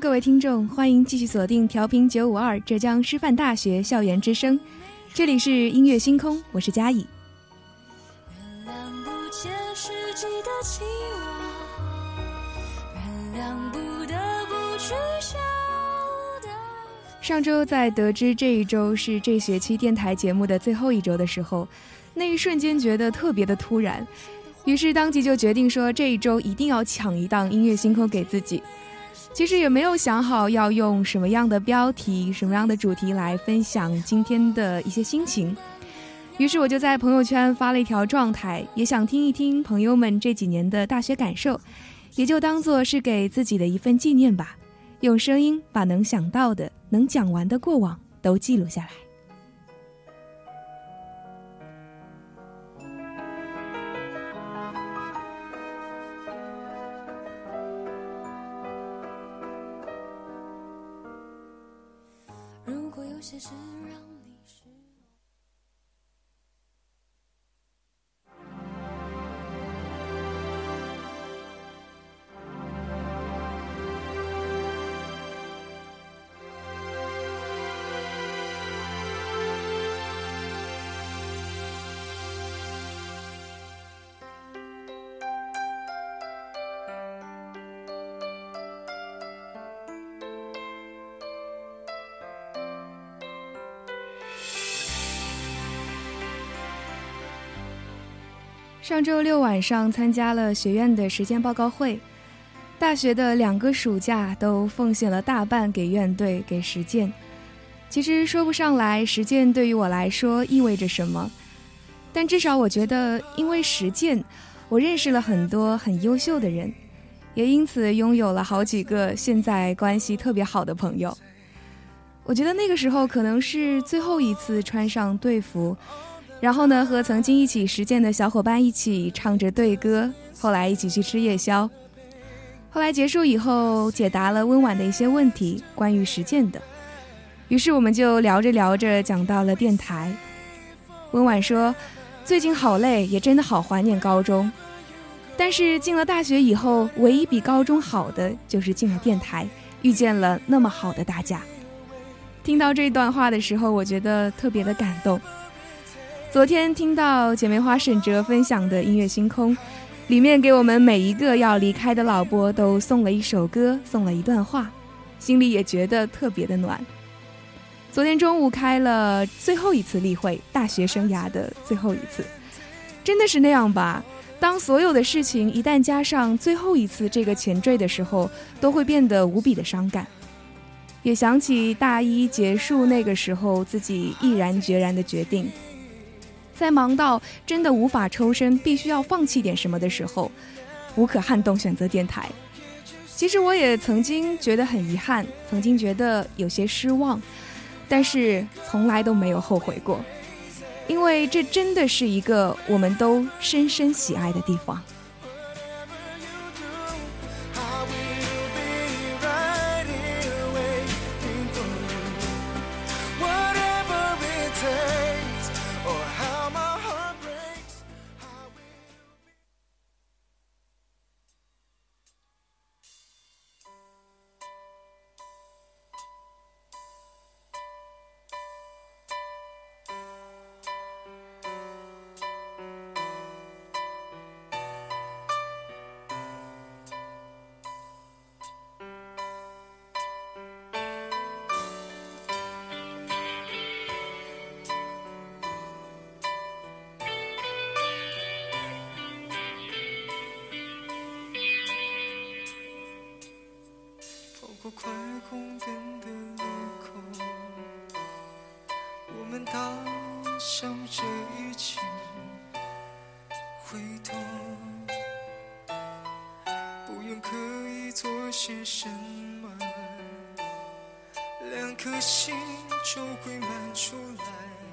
各位听众，欢迎继续锁定调频九五二浙江师范大学校园之声，这里是音乐星空，我是佳怡。上周在得知这一周是这学期电台节目的最后一周的时候，那一瞬间觉得特别的突然，于是当即就决定说这一周一定要抢一档音乐星空给自己。其实也没有想好要用什么样的标题、什么样的主题来分享今天的一些心情，于是我就在朋友圈发了一条状态，也想听一听朋友们这几年的大学感受，也就当做是给自己的一份纪念吧。用声音把能想到的、能讲完的过往都记录下来。上周六晚上参加了学院的实践报告会，大学的两个暑假都奉献了大半给院队给实践。其实说不上来实践对于我来说意味着什么，但至少我觉得，因为实践，我认识了很多很优秀的人，也因此拥有了好几个现在关系特别好的朋友。我觉得那个时候可能是最后一次穿上队服。然后呢，和曾经一起实践的小伙伴一起唱着对歌，后来一起去吃夜宵。后来结束以后，解答了温婉的一些问题，关于实践的。于是我们就聊着聊着，讲到了电台。温婉说：“最近好累，也真的好怀念高中。但是进了大学以后，唯一比高中好的就是进了电台，遇见了那么好的大家。”听到这段话的时候，我觉得特别的感动。昨天听到姐妹花沈哲分享的音乐星空，里面给我们每一个要离开的老伯都送了一首歌，送了一段话，心里也觉得特别的暖。昨天中午开了最后一次例会，大学生涯的最后一次，真的是那样吧？当所有的事情一旦加上最后一次这个前缀的时候，都会变得无比的伤感。也想起大一结束那个时候自己毅然决然的决定。在忙到真的无法抽身，必须要放弃点什么的时候，无可撼动选择电台。其实我也曾经觉得很遗憾，曾经觉得有些失望，但是从来都没有后悔过，因为这真的是一个我们都深深喜爱的地方。些什么，两颗心就会满出来。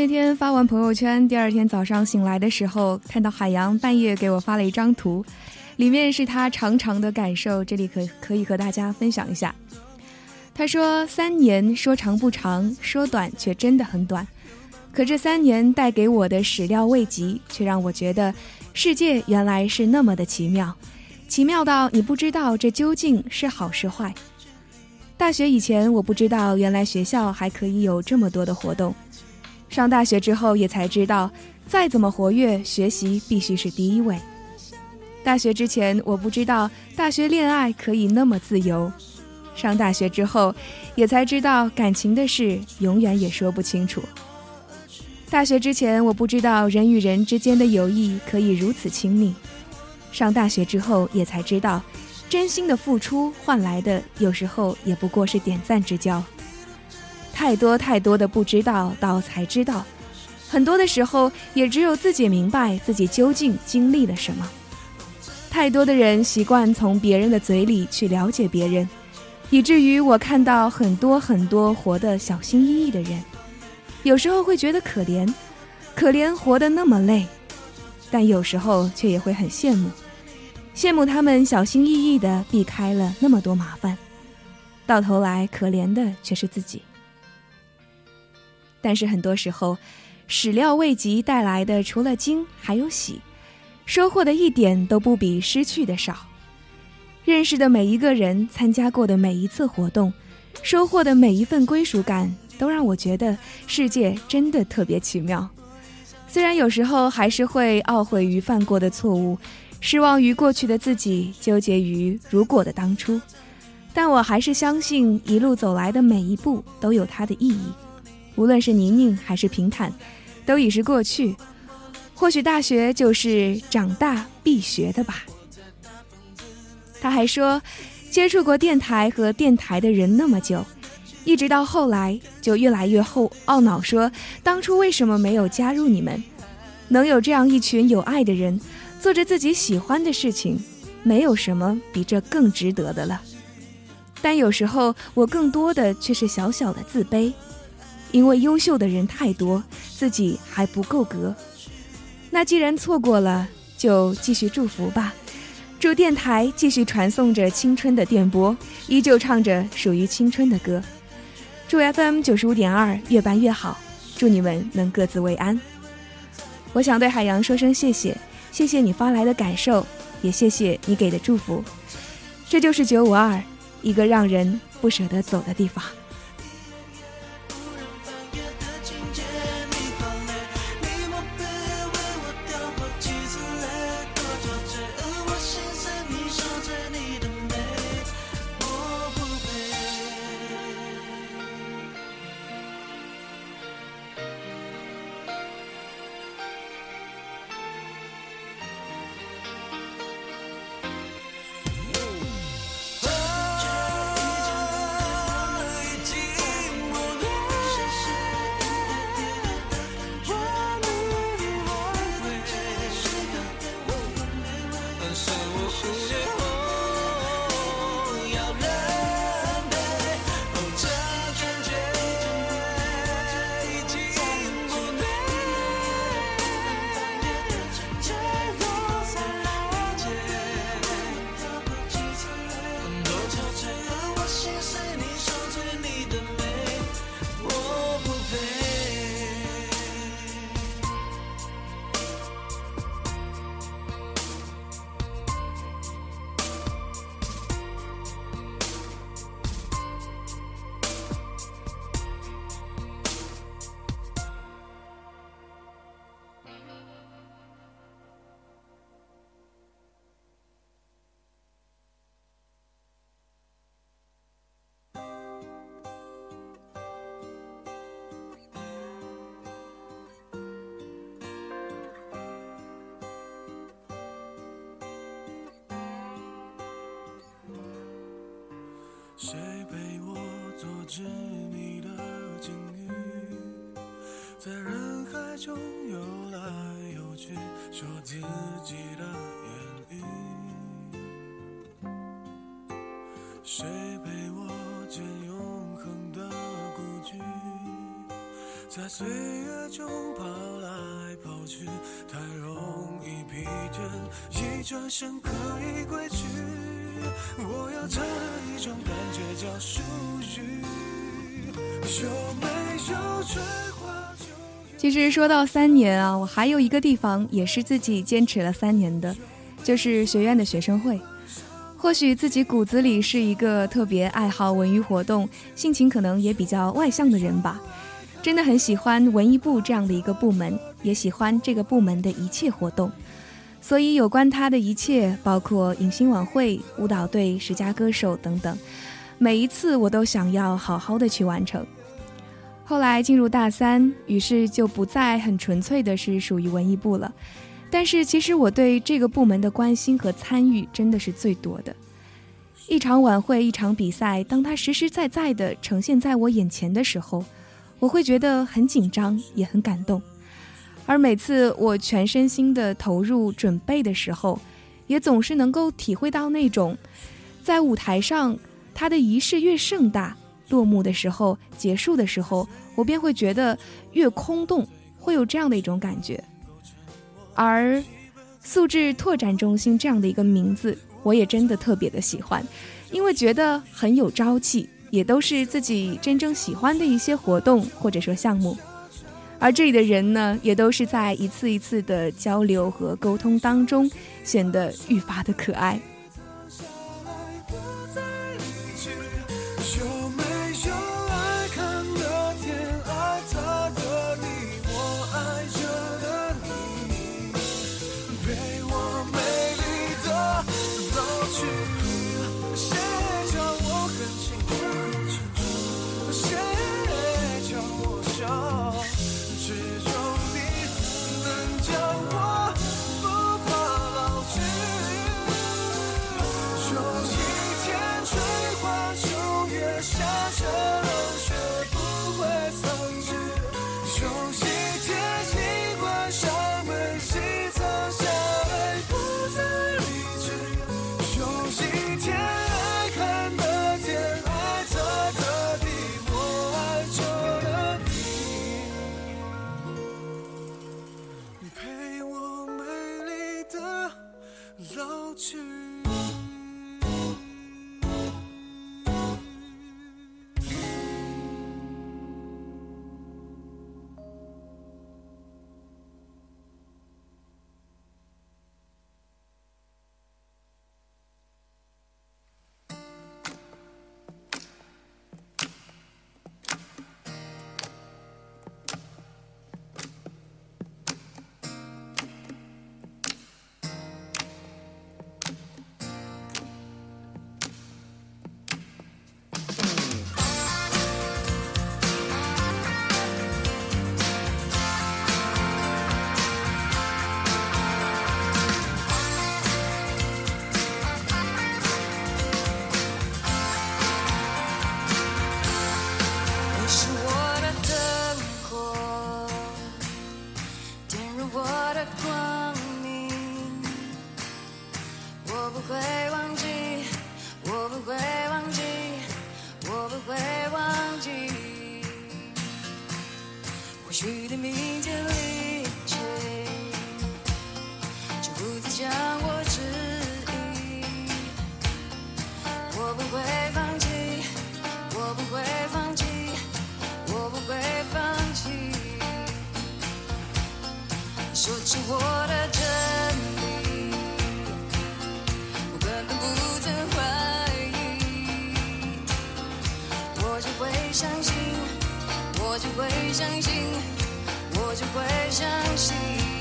那天发完朋友圈，第二天早上醒来的时候，看到海洋半夜给我发了一张图，里面是他长长的感受，这里可可以和大家分享一下。他说：“三年说长不长，说短却真的很短。可这三年带给我的始料未及，却让我觉得世界原来是那么的奇妙，奇妙到你不知道这究竟是好是坏。大学以前我不知道，原来学校还可以有这么多的活动。上大学之后也才知道，再怎么活跃，学习必须是第一位。大学之前我不知道，大学恋爱可以那么自由。”上大学之后，也才知道感情的事永远也说不清楚。大学之前，我不知道人与人之间的友谊可以如此亲密。上大学之后，也才知道，真心的付出换来的有时候也不过是点赞之交。太多太多的不知道到才知道，很多的时候也只有自己明白自己究竟经历了什么。太多的人习惯从别人的嘴里去了解别人。以至于我看到很多很多活得小心翼翼的人，有时候会觉得可怜，可怜活得那么累，但有时候却也会很羡慕，羡慕他们小心翼翼地避开了那么多麻烦，到头来可怜的却是自己。但是很多时候，始料未及带来的除了惊还有喜，收获的一点都不比失去的少。认识的每一个人，参加过的每一次活动，收获的每一份归属感，都让我觉得世界真的特别奇妙。虽然有时候还是会懊悔于犯过的错误，失望于过去的自己，纠结于如果的当初，但我还是相信一路走来的每一步都有它的意义。无论是泥泞还是平坦，都已是过去。或许大学就是长大必学的吧。他还说，接触过电台和电台的人那么久，一直到后来就越来越后懊恼，说当初为什么没有加入你们？能有这样一群有爱的人，做着自己喜欢的事情，没有什么比这更值得的了。但有时候我更多的却是小小的自卑，因为优秀的人太多，自己还不够格。那既然错过了，就继续祝福吧。祝电台继续传送着青春的电波，依旧唱着属于青春的歌。祝 FM 九十五点二越办越好，祝你们能各自为安。我想对海洋说声谢谢，谢谢你发来的感受，也谢谢你给的祝福。这就是九五二，一个让人不舍得走的地方。谁倦，一转身可以归去。我要找一种感觉叫属于，有没有追花就有其实说到三年啊，我还有一个地方也是自己坚持了三年的，就是学院的学生会。或许自己骨子里是一个特别爱好文娱活动，性情可能也比较外向的人吧。真的很喜欢文艺部这样的一个部门，也喜欢这个部门的一切活动。所以有关他的一切，包括迎新晚会、舞蹈队、十佳歌手等等，每一次我都想要好好的去完成。后来进入大三，于是就不再很纯粹的是属于文艺部了。但是其实我对这个部门的关心和参与真的是最多的。一场晚会，一场比赛，当它实实在在的呈现在我眼前的时候，我会觉得很紧张，也很感动。而每次我全身心的投入准备的时候，也总是能够体会到那种，在舞台上它的仪式越盛大，落幕的时候、结束的时候，我便会觉得越空洞，会有这样的一种感觉。而素质拓展中心这样的一个名字，我也真的特别的喜欢，因为觉得很有朝气，也都是自己真正喜欢的一些活动或者说项目。而这里的人呢，也都是在一次一次的交流和沟通当中，显得愈发的可爱。就会相信，我就会相信。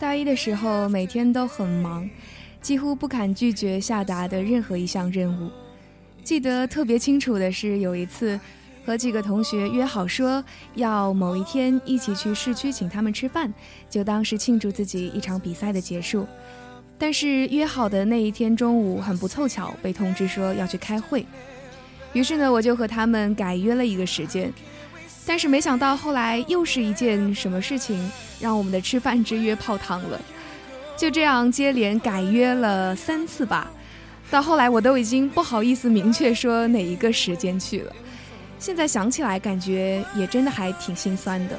大一的时候，每天都很忙，几乎不敢拒绝下达的任何一项任务。记得特别清楚的是，有一次和几个同学约好说要某一天一起去市区请他们吃饭，就当是庆祝自己一场比赛的结束。但是约好的那一天中午，很不凑巧被通知说要去开会，于是呢，我就和他们改约了一个时间。但是没想到后来又是一件什么事情，让我们的吃饭之约泡汤了。就这样接连改约了三次吧，到后来我都已经不好意思明确说哪一个时间去了。现在想起来，感觉也真的还挺心酸的。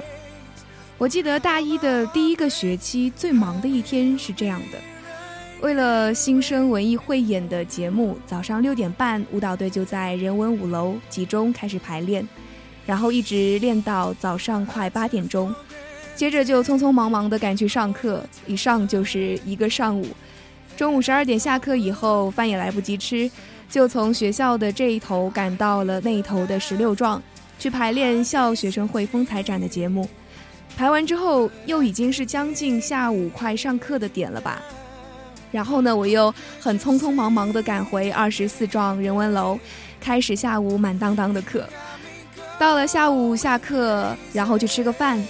我记得大一的第一个学期最忙的一天是这样的：为了新生文艺汇演的节目，早上六点半，舞蹈队就在人文五楼集中开始排练。然后一直练到早上快八点钟，接着就匆匆忙忙地赶去上课，一上就是一个上午。中午十二点下课以后，饭也来不及吃，就从学校的这一头赶到了那一头的十六幢，去排练校学生会风采展的节目。排完之后，又已经是将近下午快上课的点了吧。然后呢，我又很匆匆忙忙地赶回二十四幢人文楼，开始下午满当当的课。到了下午下课，然后去吃个饭，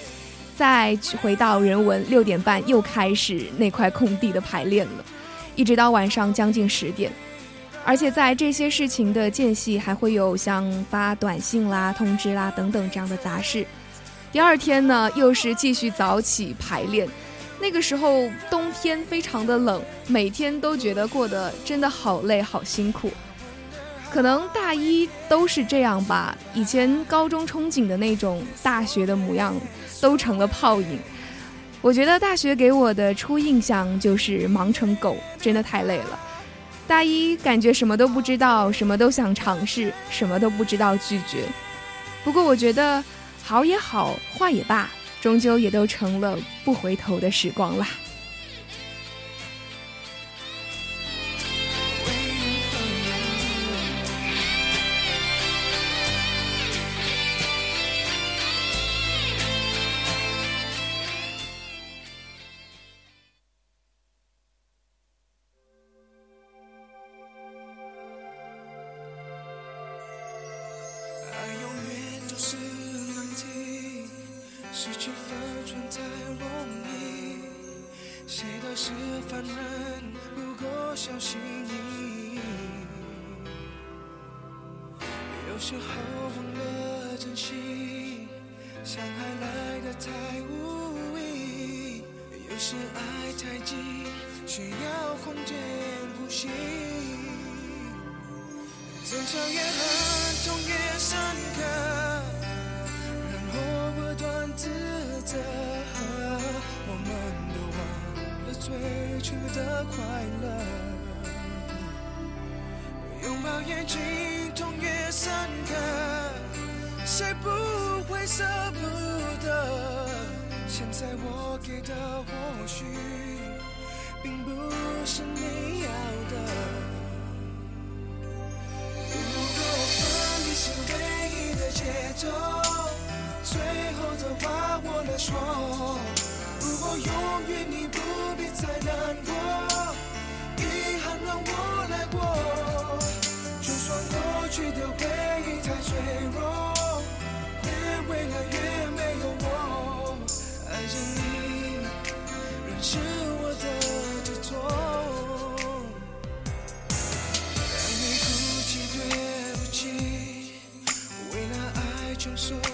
再回到人文，六点半又开始那块空地的排练了，一直到晚上将近十点。而且在这些事情的间隙，还会有像发短信啦、通知啦等等这样的杂事。第二天呢，又是继续早起排练。那个时候冬天非常的冷，每天都觉得过得真的好累、好辛苦。可能大一都是这样吧，以前高中憧憬的那种大学的模样，都成了泡影。我觉得大学给我的初印象就是忙成狗，真的太累了。大一感觉什么都不知道，什么都想尝试，什么都不知道拒绝。不过我觉得好也好，坏也罢，终究也都成了不回头的时光了。爱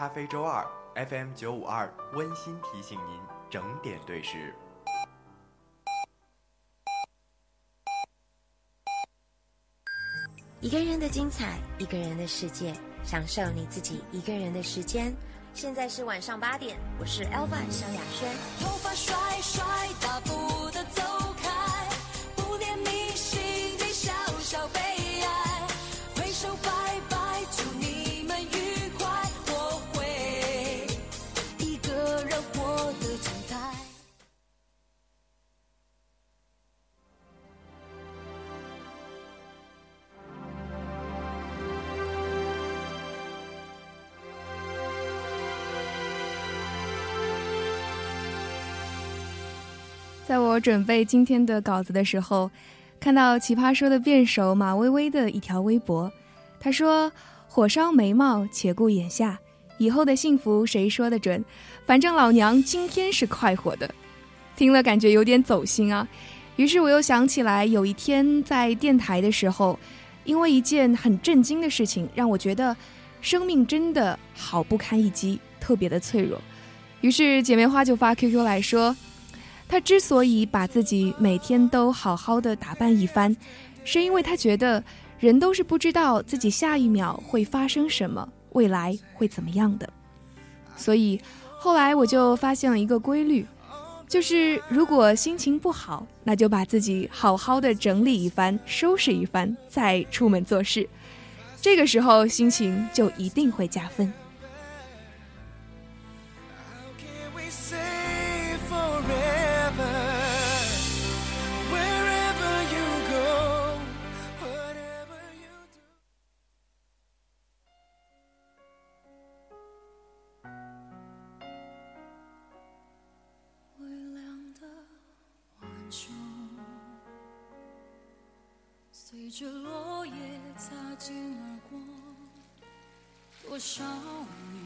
咖啡周二，FM 九五二温馨提醒您整点对时。一个人的精彩，一个人的世界，享受你自己一个人的时间。现在是晚上八点，我是 Elva 萧亚轩。头发甩甩，大步准备今天的稿子的时候，看到奇葩说的辩手马薇薇的一条微博，她说：“火烧眉毛，且顾眼下，以后的幸福谁说得准？反正老娘今天是快活的。”听了感觉有点走心啊。于是我又想起来，有一天在电台的时候，因为一件很震惊的事情，让我觉得生命真的好不堪一击，特别的脆弱。于是姐妹花就发 QQ 来说。她之所以把自己每天都好好的打扮一番，是因为她觉得人都是不知道自己下一秒会发生什么，未来会怎么样的。所以后来我就发现了一个规律，就是如果心情不好，那就把自己好好的整理一番，收拾一番，再出门做事。这个时候心情就一定会加分。随着落叶擦肩而过，多少年，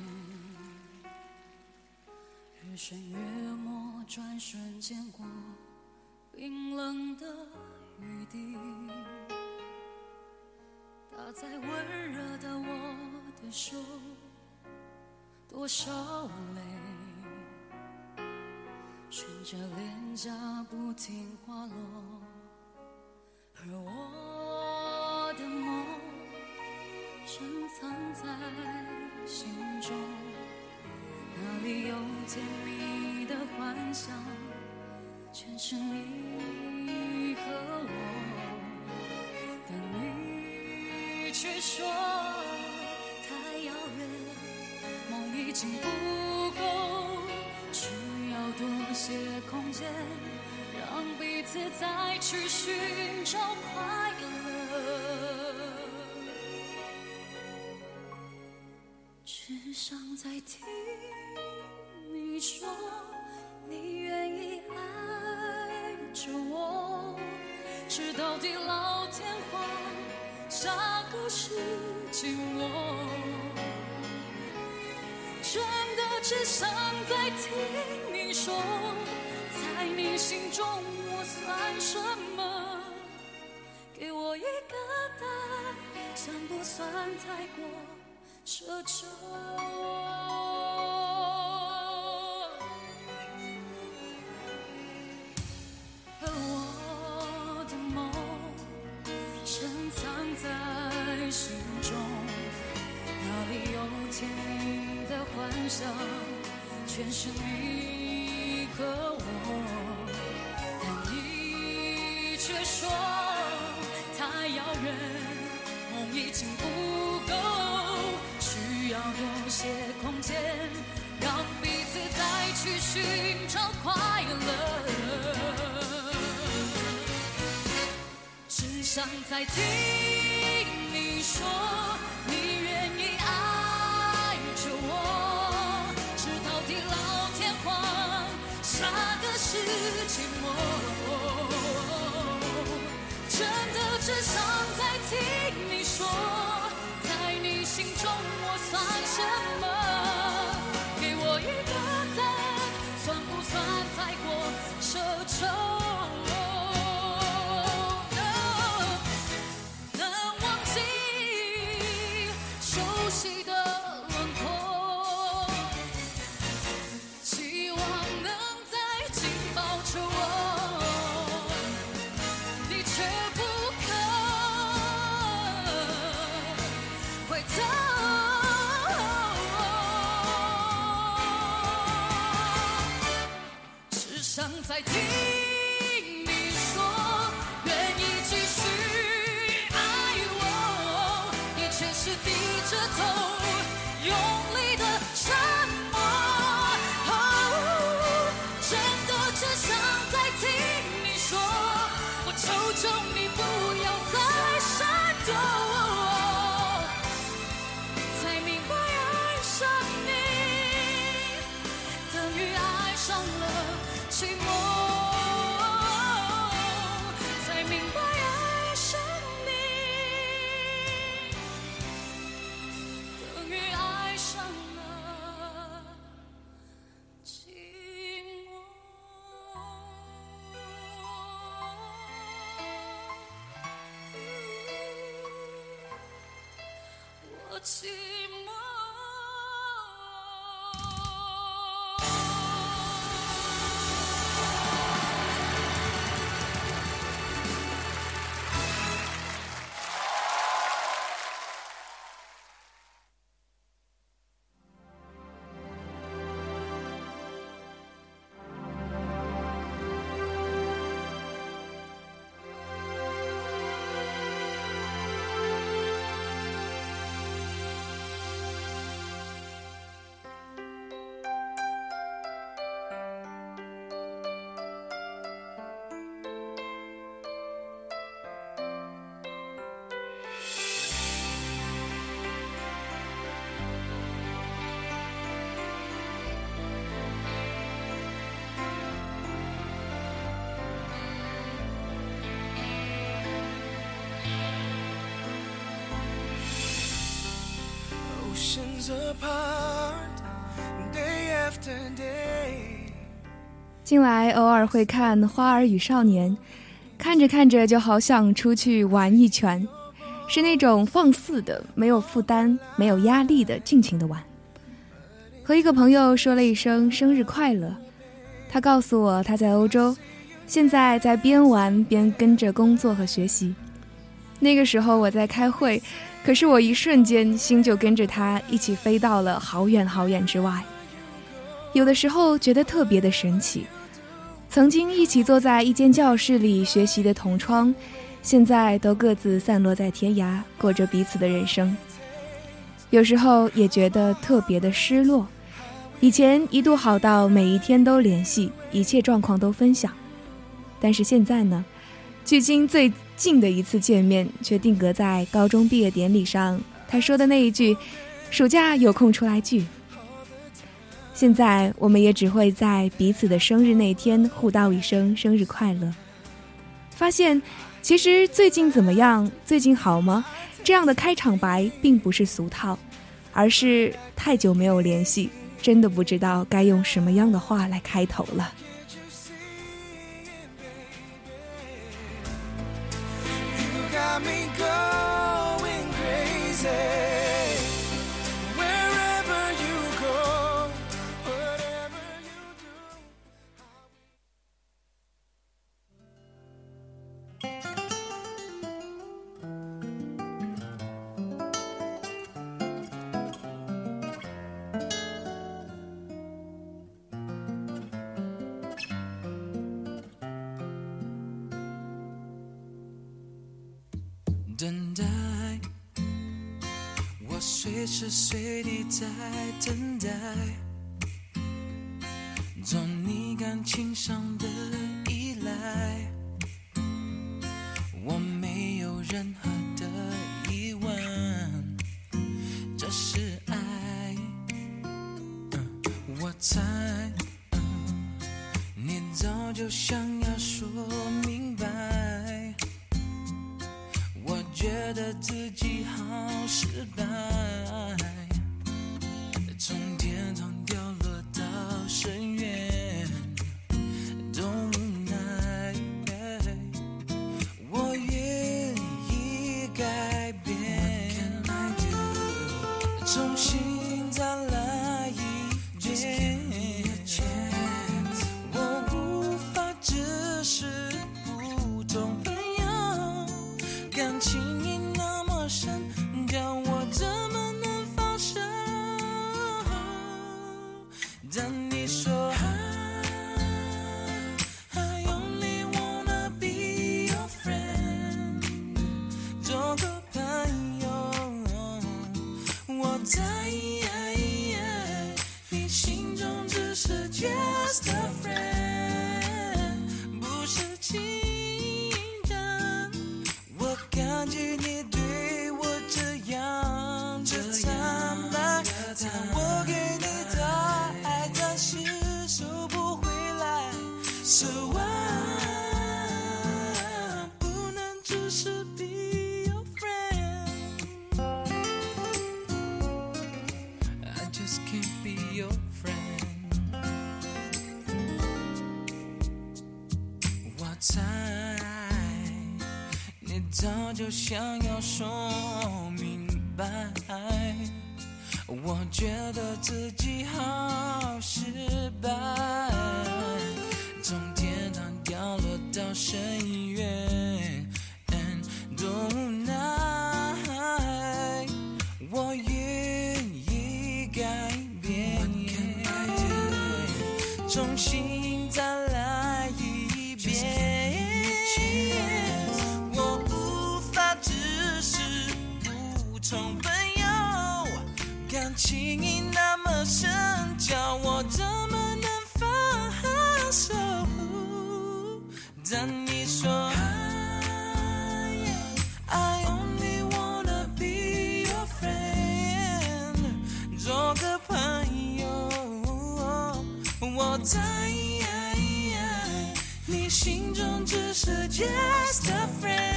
日升月没，转瞬间过，冰冷的雨滴，打在温热的我的手，多少泪。顺着脸颊不停滑落，而我深藏在心中，那里有甜蜜的幻想，全是你和我，但你却说太遥远，梦已经不够，需要多些空间，让彼此再去寻找快乐。听你说，你愿意爱着我，直到地老天荒，下个世纪末。真的只想再听你说，在你心中我算什么？给我一个答案，算不算太过奢求？而我的梦深藏在心中。那里有甜蜜的幻想，全是你和我，但你却说太遥远，梦已经不够，要多些空间，让彼此再去寻找快乐。只想再听你说，你愿意爱着我，直到地老天荒，下个世纪末。真的只想再听你说，在你心中我什么？给我一个答案，算不算太过奢求？寂寞，才明白爱上你，等于爱上了寂寞。我近来偶尔会看《花儿与少年》，看着看着就好想出去玩一圈，是那种放肆的、没有负担、没有压力的尽情的玩。和一个朋友说了一声生日快乐，他告诉我他在欧洲，现在在边玩边跟着工作和学习。那个时候我在开会，可是我一瞬间心就跟着他一起飞到了好远好远之外。有的时候觉得特别的神奇，曾经一起坐在一间教室里学习的同窗，现在都各自散落在天涯，过着彼此的人生。有时候也觉得特别的失落。以前一度好到每一天都联系，一切状况都分享，但是现在呢？距今最近的一次见面却定格在高中毕业典礼上，他说的那一句：“暑假有空出来聚。”现在我们也只会在彼此的生日那天互道一声生日快乐。发现，其实最近怎么样？最近好吗？这样的开场白并不是俗套，而是太久没有联系，真的不知道该用什么样的话来开头了。等待，随时随地在等待，做你感情上的依赖。我没有任何的疑问，这是爱。我猜，你早就想要说明白。我觉得自己好失败，音乐，心中只是 just a friend，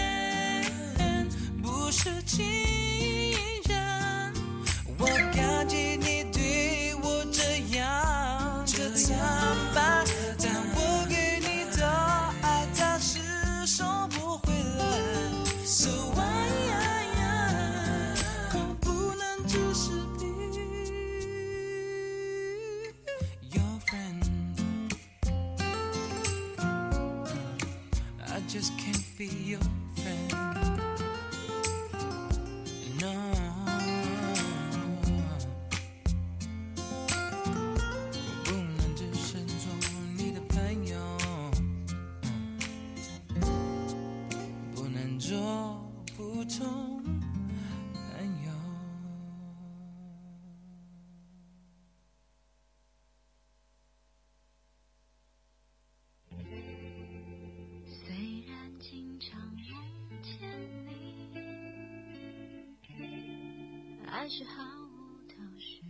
是毫无头绪。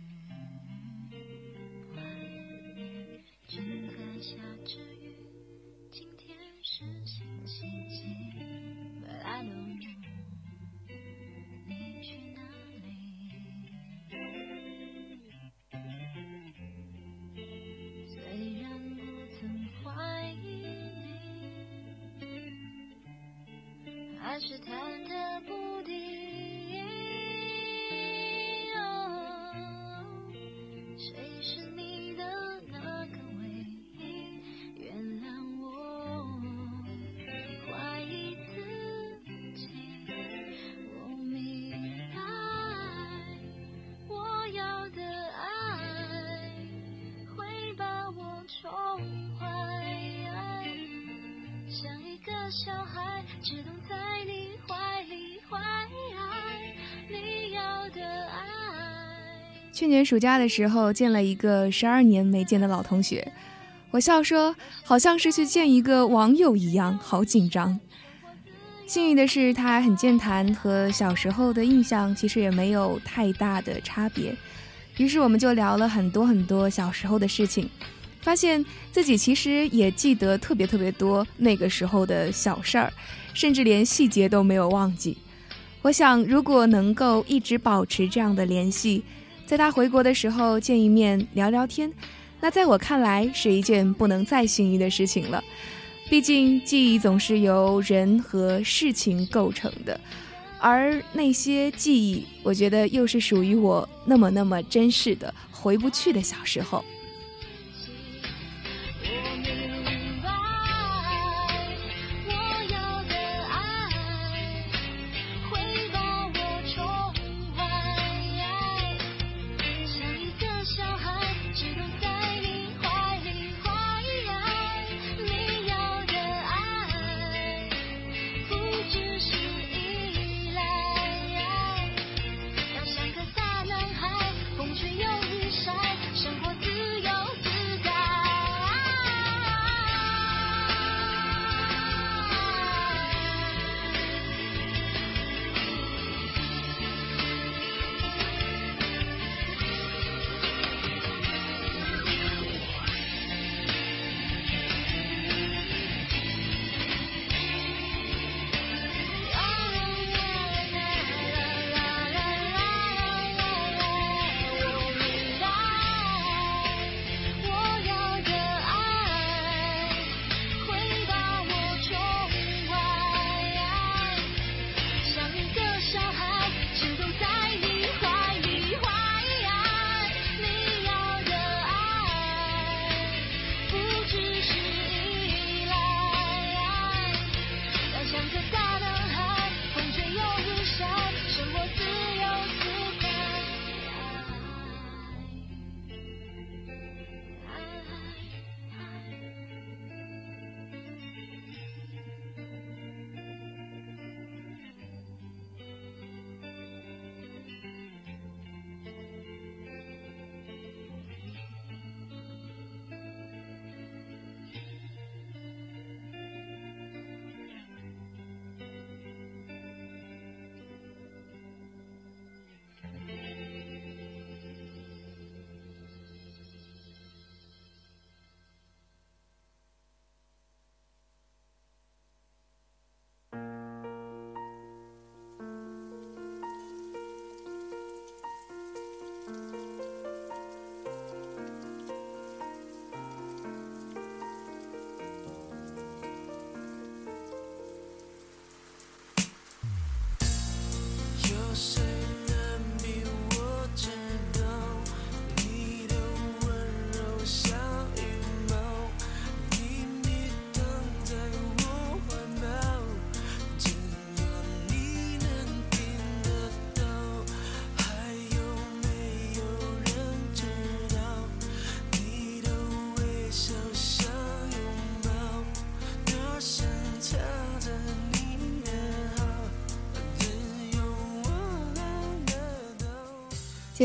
外面正在下着雨，今天是星期几 butiknow 你去哪里？虽然不曾怀疑你，还是忐忑不去年暑假的时候，见了一个十二年没见的老同学，我笑说，好像是去见一个网友一样，好紧张。幸运的是，他很健谈，和小时候的印象其实也没有太大的差别。于是我们就聊了很多很多小时候的事情，发现自己其实也记得特别特别多那个时候的小事儿，甚至连细节都没有忘记。我想，如果能够一直保持这样的联系，在他回国的时候见一面聊聊天，那在我看来是一件不能再幸运的事情了。毕竟记忆总是由人和事情构成的，而那些记忆，我觉得又是属于我那么那么珍视的、回不去的小时候。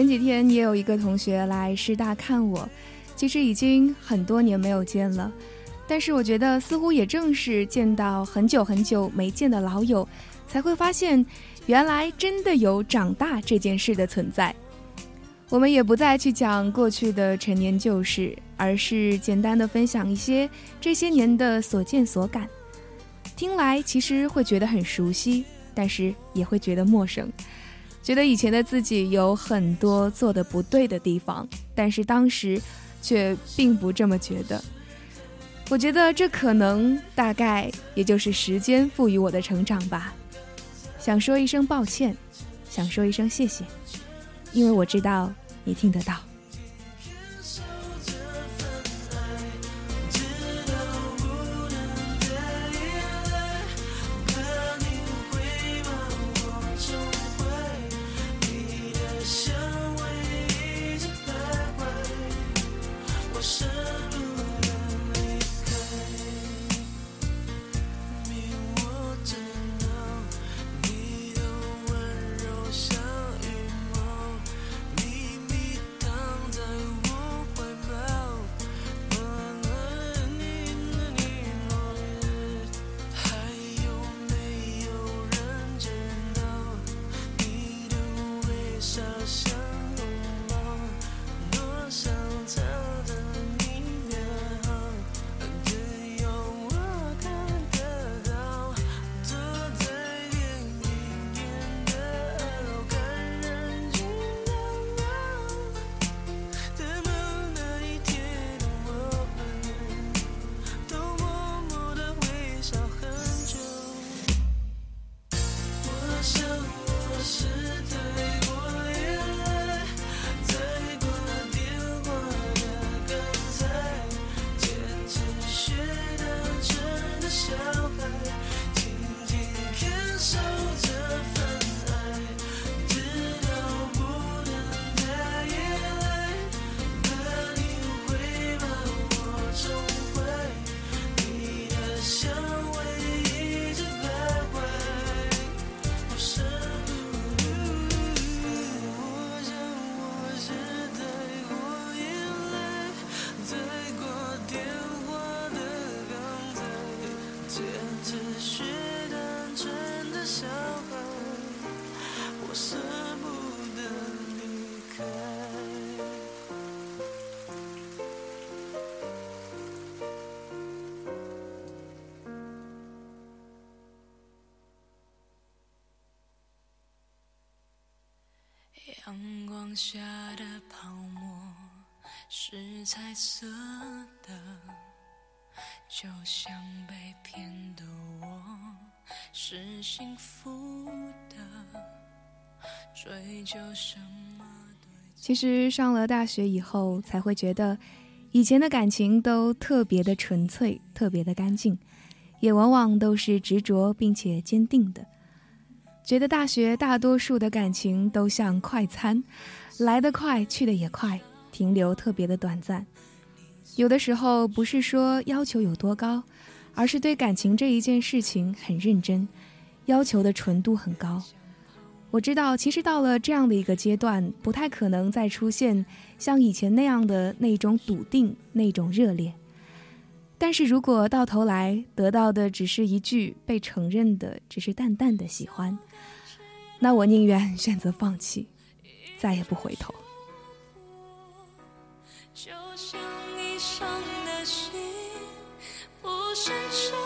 前几天也有一个同学来师大看我，其实已经很多年没有见了，但是我觉得似乎也正是见到很久很久没见的老友，才会发现原来真的有长大这件事的存在。我们也不再去讲过去的陈年旧事，而是简单的分享一些这些年的所见所感。听来其实会觉得很熟悉，但是也会觉得陌生。觉得以前的自己有很多做的不对的地方，但是当时却并不这么觉得。我觉得这可能大概也就是时间赋予我的成长吧。想说一声抱歉，想说一声谢谢，因为我知道你听得到。只是单纯的小孩，我舍不得离开。阳光下的泡沫是彩色的。就像被骗的我是幸福的，追求什么？其实上了大学以后，才会觉得以前的感情都特别的纯粹，特别的干净，也往往都是执着并且坚定的。觉得大学大多数的感情都像快餐，来得快，去得也快，停留特别的短暂。有的时候不是说要求有多高，而是对感情这一件事情很认真，要求的纯度很高。我知道，其实到了这样的一个阶段，不太可能再出现像以前那样的那种笃定、那种热烈。但是如果到头来得到的只是一句被承认的，只是淡淡的喜欢，那我宁愿 选择放弃，再也不回头。就像伤的心，不是沉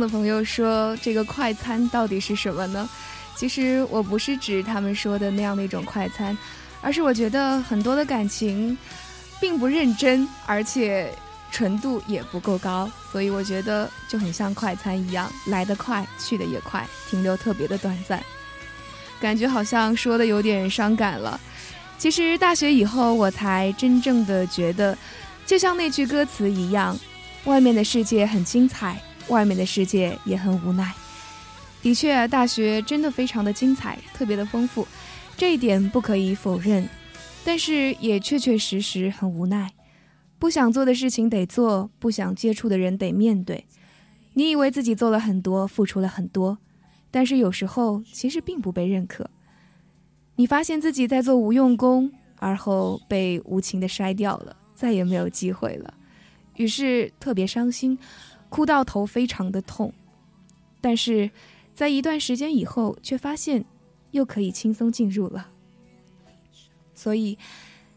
的朋友说，这个快餐到底是什么呢？其实我不是指他们说的那样的一种快餐，而是我觉得很多的感情并不认真，而且纯度也不够高，所以我觉得就很像快餐一样，来得快，去的也快，停留特别的短暂，感觉好像说的有点伤感了。其实大学以后，我才真正的觉得，就像那句歌词一样，外面的世界很精彩，外面的世界也很无奈。的确，大学真的非常的精彩，特别的丰富，这一点不可以否认。但是也确确实实很无奈，不想做的事情得做，不想接触的人得面对。你以为自己做了很多，付出了很多，但是有时候其实并不被认可。你发现自己在做无用功，而后被无情的筛掉了，再也没有机会了，于是特别伤心，哭到头非常的痛。但是。在一段时间以后，却发现又可以轻松进入了。所以，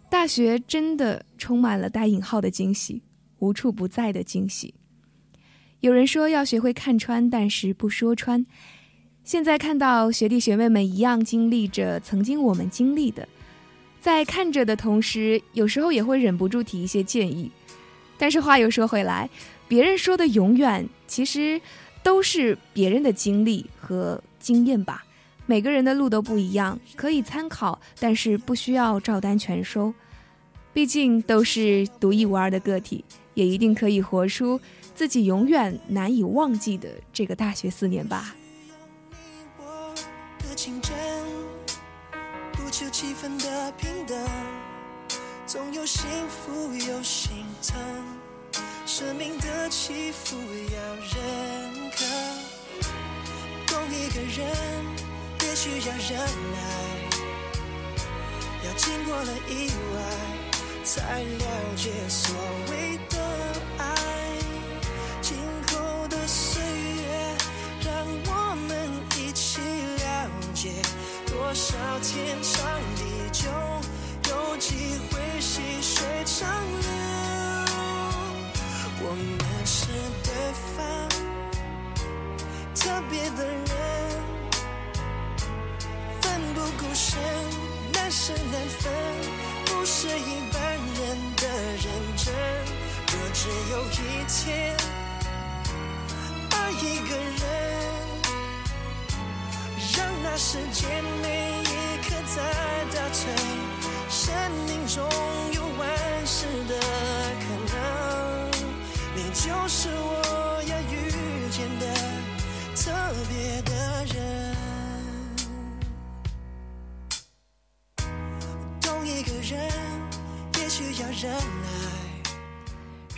大学真的充满了带引号的惊喜，无处不在的惊喜。有人说要学会看穿，但是不说穿。现在看到学弟学妹们一样经历着曾经我们经历的，在看着的同时，有时候也会忍不住提一些建议。但是话又说回来，别人说的永远其实。都是别人的经历和经验吧，每个人的路都不一样，可以参考，但是不需要照单全收。毕竟都是独一无二的个体，也一定可以活出自己永远难以忘记的这个大学四年吧。总有幸福有心疼。生命的起伏要认可，懂一个人也需要忍耐，要经过了意外，才了解所谓的爱。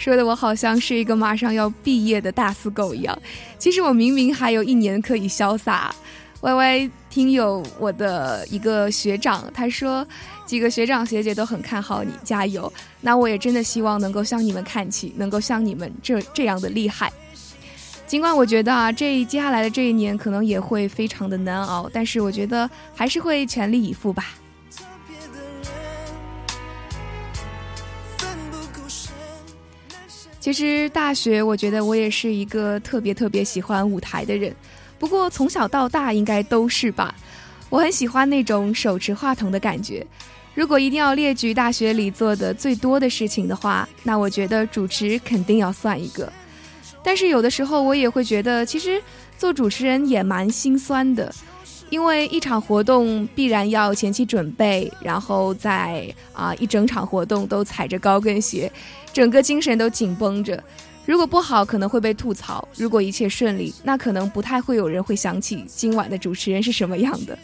说的我好像是一个马上要毕业的大四狗一样，其实我明明还有一年可以潇洒。Y Y 听友，我的一个学长，他说几个学长学姐都很看好你，加油。那我也真的希望能够向你们看齐，能够像你们这这样的厉害。尽管我觉得啊，这接下来的这一年可能也会非常的难熬，但是我觉得还是会全力以赴吧。其实大学，我觉得我也是一个特别特别喜欢舞台的人。不过从小到大应该都是吧，我很喜欢那种手持话筒的感觉。如果一定要列举大学里做的最多的事情的话，那我觉得主持肯定要算一个。但是有的时候我也会觉得，其实做主持人也蛮心酸的，因为一场活动必然要前期准备，然后在啊一整场活动都踩着高跟鞋，整个精神都紧绷着。如果不好，可能会被吐槽；如果一切顺利，那可能不太会有人会想起今晚的主持人是什么样的。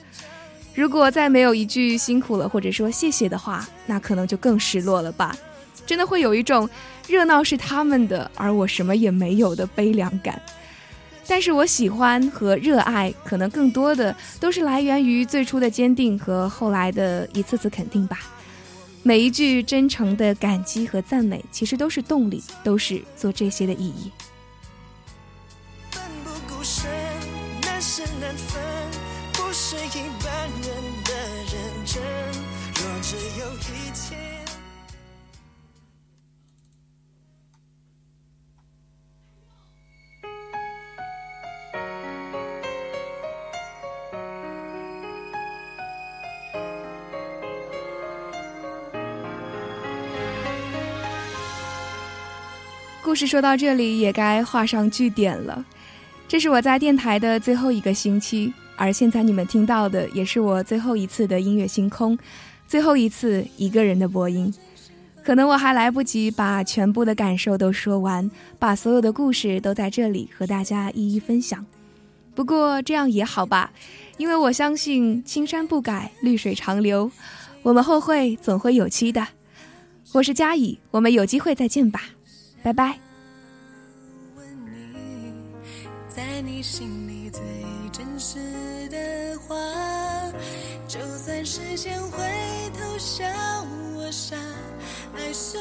如果再没有一句辛苦了或者说谢谢的话，那可能就更失落了吧。真的会有一种热闹是他们的，而我什么也没有的悲凉感。但是我喜欢和热爱，可能更多的都是来源于最初的坚定和后来的一次次肯定吧。每一句真诚的感激和赞美，其实都是动力，都是做这些的意义。故事说到这里也该画上句点了。这是我在电台的最后一个星期，而现在你们听到的也是我最后一次的音乐星空，最后一次一个人的播音。可能我还来不及把全部的感受都说完，把所有的故事都在这里和大家一一分享。不过这样也好吧，因为我相信青山不改，绿水长流，我们后会总会有期的。我是佳怡，我们有机会再见吧，拜拜。在你心里最真实的话，就算时间回头笑我傻，爱是。